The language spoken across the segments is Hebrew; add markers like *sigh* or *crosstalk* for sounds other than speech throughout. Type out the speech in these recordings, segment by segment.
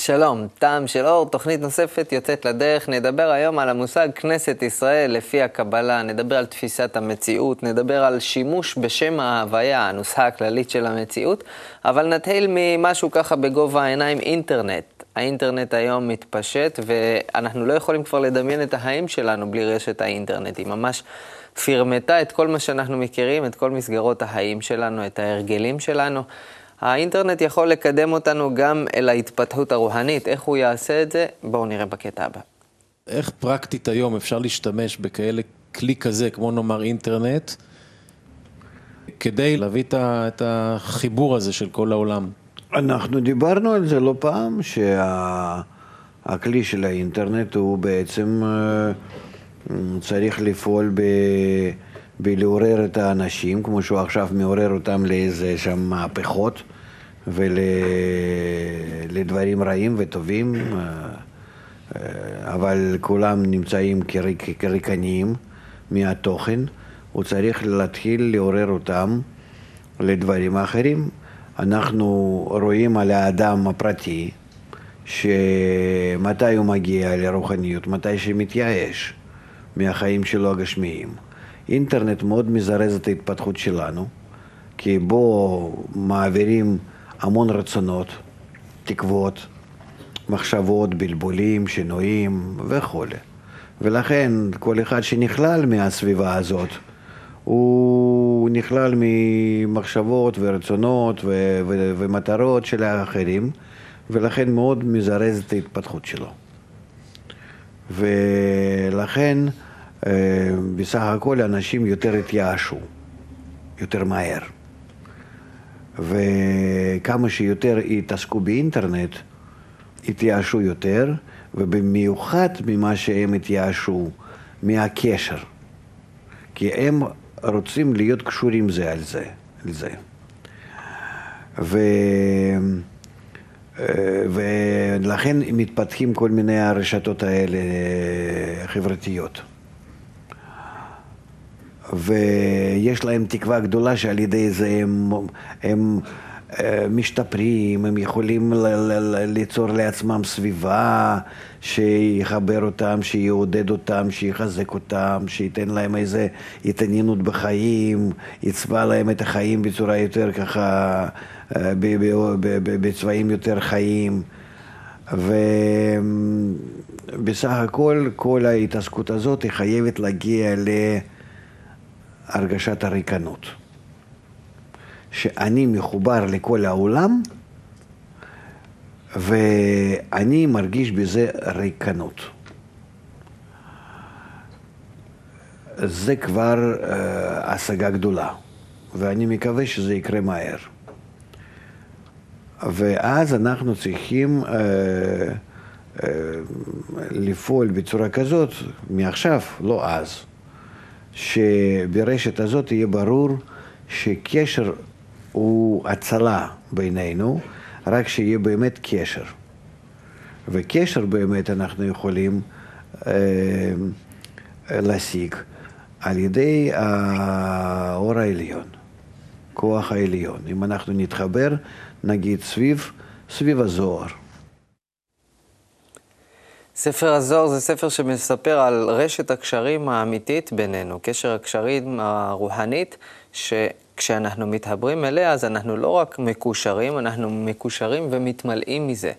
שלום, טעם של אור, תוכנית נוספת יוצאת לדרך. נדבר היום על המושג כנסת ישראל לפי הקבלה, נדבר על תפיסת המציאות, נדבר על שימוש בשם ההוויה, הנוסחה הכללית של המציאות, אבל נתחיל ממשהו ככה בגובה העיניים, אינטרנט. האינטרנט היום מתפשט, ואנחנו לא יכולים כבר לדמיין את החיים שלנו בלי רשת האינטרנט. היא ממש פירמטה את כל מה שאנחנו מכירים, את כל מסגרות החיים שלנו, את ההרגלים שלנו. האינטרנט יכול לקדם אותנו גם אל ההתפתחות הרוחנית. איך הוא יעשה את זה? בואו נראה בקטע הבא. איך פרקטית היום אפשר להשתמש בכאלה כלי כזה, כמו נאמר אינטרנט, כדי להביא את החיבור הזה של כל העולם? אנחנו דיברנו על זה לא פעם, שהכלי של האינטרנט הוא בעצם אה, צריך לפעול ב... בלעורר את האנשים, כמו שהוא עכשיו מעורר אותם לאיזה שם מהפכות ולדברים רעים וטובים, אה, אבל כולם נמצאים כריק, כריקניים מהתוכן, הוא צריך להתחיל לעורר אותם לדברים אחרים. אנחנו רואים על האדם הפרטי, שמתי הוא מגיע לרוחניות, מתי שמתייאש מהחיים שלו הגשמיים. אינטרנט מאוד מזרז את ההתפתחות שלנו, כי בו מעבירים המון רצונות, תקוות, מחשבות, בלבולים, שינויים וכולי. ולכן כל אחד שנכלל מהסביבה הזאת, הוא נכלל ממחשבות ורצונות ו- ו- ומטרות של האחרים, ולכן מאוד מזרז את ההתפתחות שלו. ולכן בסך הכל אנשים יותר התייאשו, יותר מהר. וכמה שיותר יתעסקו באינטרנט, יתייאשו יותר, ובמיוחד ממה שהם התייאשו, מהקשר. כי הם רוצים להיות קשורים זה על זה. על זה. ו... אה, ולכן מתפתחים כל מיני הרשתות האלה חברתיות. ויש להם תקווה גדולה שעל ידי זה הם, הם אה, משתפרים, הם יכולים ליצור לעצמם סביבה שיחבר אותם, שיעודד אותם, שיחזק אותם, שייתן להם איזה התעניינות בחיים, יצבע להם את החיים בצורה יותר ככה, אה, בצבעים יותר חיים. ובסך הכל, כל ההתעסקות הזאת היא חייבת להגיע ל... הרגשת הריקנות. שאני מחובר לכל העולם ואני מרגיש בזה ריקנות. זה כבר uh, השגה גדולה, ואני מקווה שזה יקרה מהר. ואז אנחנו צריכים uh, uh, לפעול בצורה כזאת, מעכשיו, לא אז. שברשת הזאת יהיה ברור שקשר הוא הצלה בינינו, רק שיהיה באמת קשר. וקשר באמת אנחנו יכולים אה, להשיג על ידי האור העליון, כוח העליון. אם אנחנו נתחבר, נגיד סביב, סביב הזוהר. ספר הזוהר זה ספר שמספר על רשת הקשרים האמיתית בינינו, קשר הקשרים הרוחנית, שכשאנחנו מתחברים אליה, אז אנחנו לא רק מקושרים, אנחנו מקושרים ומתמלאים מזה.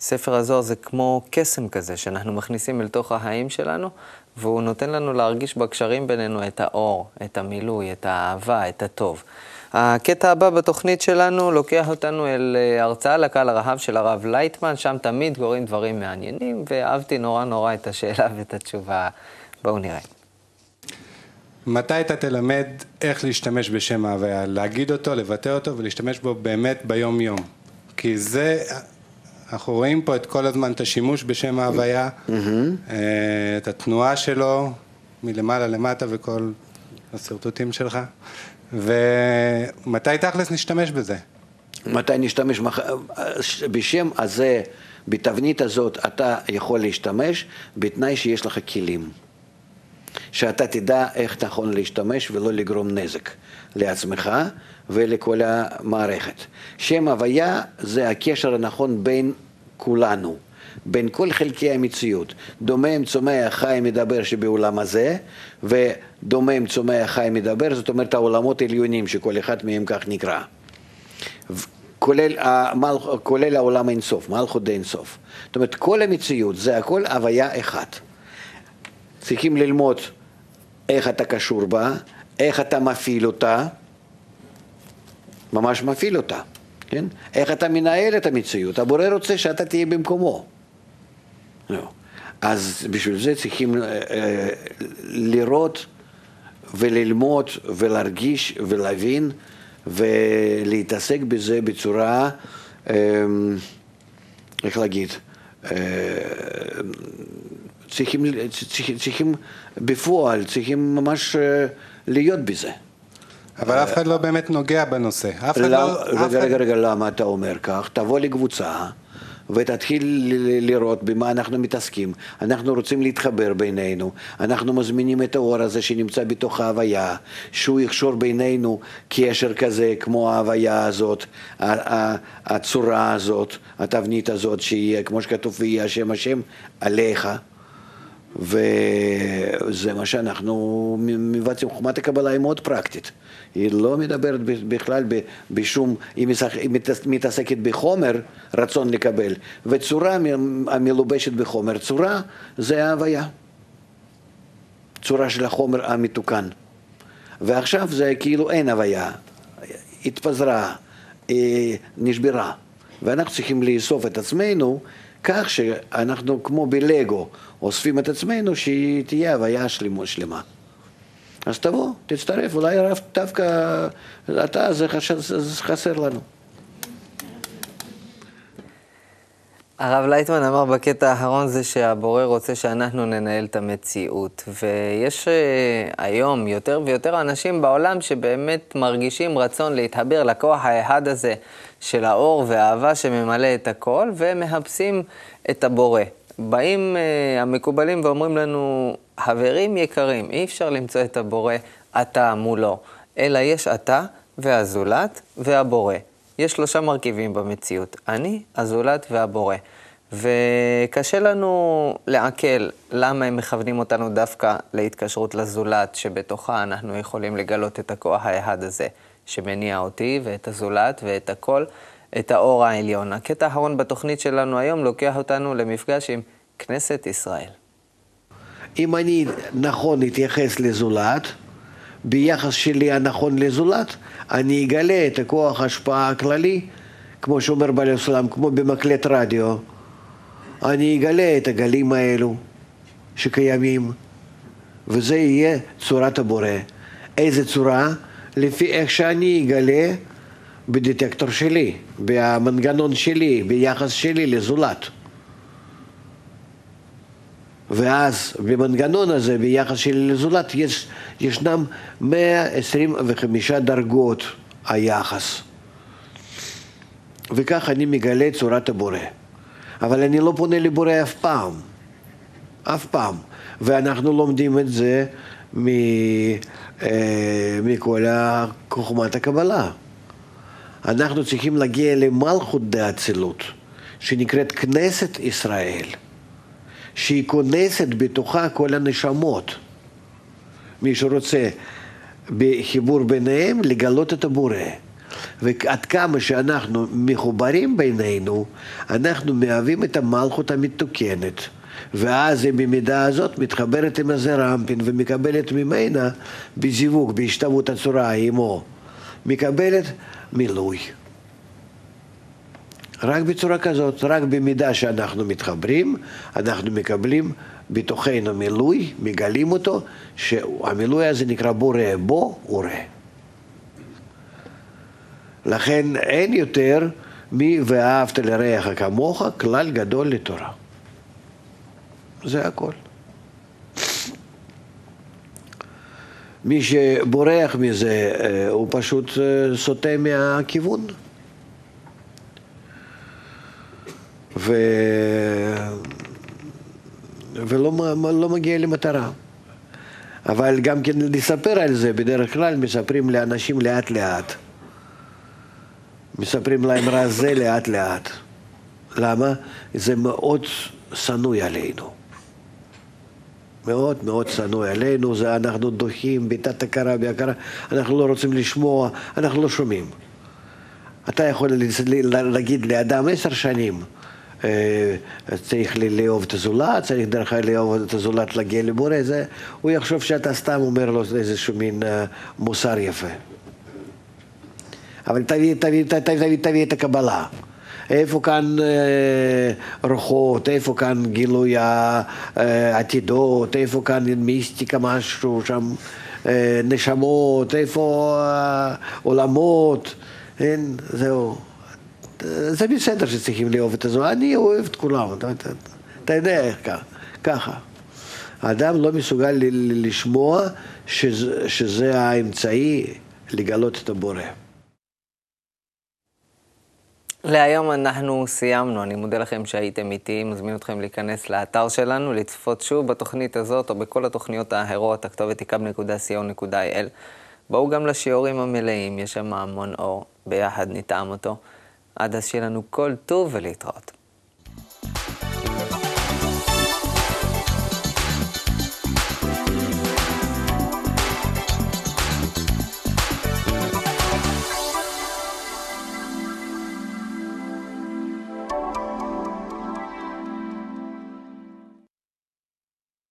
ספר הזוהר זה כמו קסם כזה, שאנחנו מכניסים אל תוך החיים שלנו, והוא נותן לנו להרגיש בקשרים בינינו את האור, את המילוי, את האהבה, את הטוב. הקטע הבא בתוכנית שלנו לוקח אותנו אל אה, הרצאה לקהל הרחב של הרב לייטמן, שם תמיד קורים דברים מעניינים, ואהבתי נורא נורא את השאלה *laughs* ואת התשובה. בואו נראה. מתי אתה תלמד איך להשתמש בשם ההוויה, להגיד אותו, לבטא אותו ולהשתמש בו באמת ביום יום? כי זה, אנחנו רואים פה את כל הזמן את השימוש בשם ההוויה, mm-hmm. את התנועה שלו מלמעלה למטה וכל השרטוטים שלך. ומתי תכלס נשתמש בזה? מתי נשתמש בשם הזה, בתבנית הזאת, אתה יכול להשתמש בתנאי שיש לך כלים. שאתה תדע איך נכון להשתמש ולא לגרום נזק לעצמך ולכל המערכת. שם הוויה זה הקשר הנכון בין כולנו, בין כל חלקי המציאות. דומם, צומח, חי, מדבר שבעולם הזה, ודומם, צומח, חי, מדבר, זאת אומרת העולמות העליונים שכל אחד מהם כך נקרא. כולל, המלכ, כולל העולם אינסוף, מלכות די אינסוף. זאת אומרת, כל המציאות זה הכל הוויה אחת. צריכים ללמוד איך אתה קשור בה, איך אתה מפעיל אותה, ממש מפעיל אותה, כן? איך אתה מנהל את המציאות. הבורא רוצה שאתה תהיה במקומו. לא. אז בשביל זה צריכים אה, אה, לראות וללמוד ולהרגיש ולהבין ולהתעסק בזה בצורה, אה, איך להגיד, אה, צריכים, צריכים, צריכים בפועל, צריכים ממש להיות בזה. אבל אף אחד לא באמת נוגע בנושא. אף אחד לא, לא... רגע, רגע, רגע, למה אתה אומר כך? תבוא לקבוצה ותתחיל לראות במה אנחנו מתעסקים. אנחנו רוצים להתחבר בינינו, אנחנו מזמינים את האור הזה שנמצא בתוך ההוויה, שהוא יקשור בינינו קשר כזה כמו ההוויה הזאת, הצורה הזאת, התבנית הזאת, שיהיה, כמו שכתוב, ויהיה השם השם עליך. וזה מה שאנחנו מבצעים. חוכמת הקבלה היא מאוד פרקטית. היא לא מדברת בכלל בשום, היא מתעסקת בחומר, רצון לקבל, וצורה המלובשת בחומר. צורה זה ההוויה. צורה של החומר המתוקן. ועכשיו זה כאילו אין הוויה, התפזרה, אה, נשברה. ואנחנו צריכים לאסוף את עצמנו כך שאנחנו כמו בלגו אוספים את עצמנו שהיא תהיה הוויה שלמה. שלמה. אז תבוא, תצטרף, אולי דווקא אתה, זה חסר לנו. הרב לייטמן אמר בקטע האחרון זה שהבורא רוצה שאנחנו ננהל את המציאות. ויש אה, היום יותר ויותר אנשים בעולם שבאמת מרגישים רצון להתחבר לכוח האחד הזה של האור והאהבה שממלא את הכל, ומחפשים את הבורא. באים אה, המקובלים ואומרים לנו, חברים יקרים, אי אפשר למצוא את הבורא אתה מולו, אלא יש אתה והזולת והבורא. יש שלושה מרכיבים במציאות, אני, הזולת והבורא. וקשה לנו לעכל למה הם מכוונים אותנו דווקא להתקשרות לזולת, שבתוכה אנחנו יכולים לגלות את הכוח האחד הזה, שמניע אותי ואת הזולת ואת הכל, את האור העליון. הקטע האחרון בתוכנית שלנו היום לוקח אותנו למפגש עם כנסת ישראל. אם אני נכון אתייחס לזולת, ביחס שלי הנכון לזולת, אני אגלה את הכוח ההשפעה הכללי, כמו שאומר בעל הסולם, כמו במקלט רדיו. אני אגלה את הגלים האלו שקיימים, וזה יהיה צורת הבורא. איזה צורה? לפי איך שאני אגלה בדטקטור שלי, במנגנון שלי, ביחס שלי לזולת. ואז במנגנון הזה, ביחס של לזולת, יש, ישנם 125 דרגות היחס. וכך אני מגלה את צורת הבורא. אבל אני לא פונה לבורא אף פעם. אף פעם. ואנחנו לומדים את זה מ, אה, מכל חוכמת הקבלה. אנחנו צריכים להגיע למלכות דאצילות, שנקראת כנסת ישראל. שהיא כונסת בתוכה כל הנשמות. מי שרוצה בחיבור ביניהם, לגלות את הבורא. ועד כמה שאנחנו מחוברים בינינו, אנחנו מהווים את המלכות המתוקנת. ואז היא במידה הזאת מתחברת עם הזר אמפין ומקבלת ממנה בזיווג, בהשתוות הצורה עמו, מקבלת מילוי. רק בצורה כזאת, רק במידה שאנחנו מתחברים, אנחנו מקבלים בתוכנו מילוי, מגלים אותו, שהמילוי הזה נקרא בורא בו ורא. לכן אין יותר מי ואהבת לרעך כמוך, כלל גדול לתורה. זה הכל. מי שבורח מזה, אה, הוא פשוט אה, סוטה מהכיוון. ולא לא מגיע למטרה. אבל גם כן לספר על זה, בדרך כלל מספרים לאנשים לאט לאט. מספרים להם רע זה לאט לאט. למה? זה מאוד שנוא עלינו. מאוד מאוד שנוא עלינו, זה אנחנו דוחים בתת הכרה, בהכרה, אנחנו לא רוצים לשמוע, אנחנו לא שומעים. אתה יכול להגיד לאדם עשר שנים, צריך לאהוב את הזולת, צריך דרך לאהוב את הזולת להגיע למורה, זה, הוא יחשוב שאתה סתם אומר לו איזשהו מין אה, מוסר יפה. אבל תביא, תביא, תביא, תביא, תביא את הקבלה. איפה כאן אה, רוחות, איפה כאן גילוי העתידות, איפה כאן מיסטיקה משהו שם, אה, נשמות, איפה אה, עולמות, אין, זהו. זה בסדר שצריכים לאהוב את הזו, אני אוהב את כולם, אתה, אתה, אתה יודע איך ככה. האדם לא מסוגל לשמוע שזה, שזה האמצעי לגלות את הבורא. להיום אנחנו סיימנו, אני מודה לכם שהייתם איתי, מזמין אתכם להיכנס לאתר שלנו, לצפות שוב בתוכנית הזאת או בכל התוכניות האחרות, הכתובת היא. בואו גם לשיעורים המלאים, יש שם המון אור, ביחד נטעם אותו. עד אז שיהיה לנו כל טוב ולהתראות.